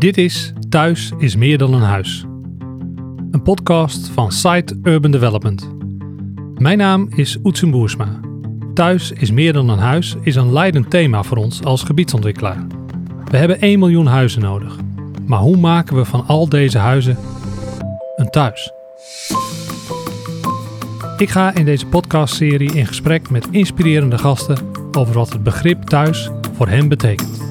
Dit is Thuis is meer dan een huis. Een podcast van Site Urban Development. Mijn naam is Oetsen Boersma. Thuis is meer dan een huis is een leidend thema voor ons als gebiedsontwikkelaar. We hebben 1 miljoen huizen nodig. Maar hoe maken we van al deze huizen een thuis? Ik ga in deze podcastserie in gesprek met inspirerende gasten over wat het begrip thuis voor hen betekent.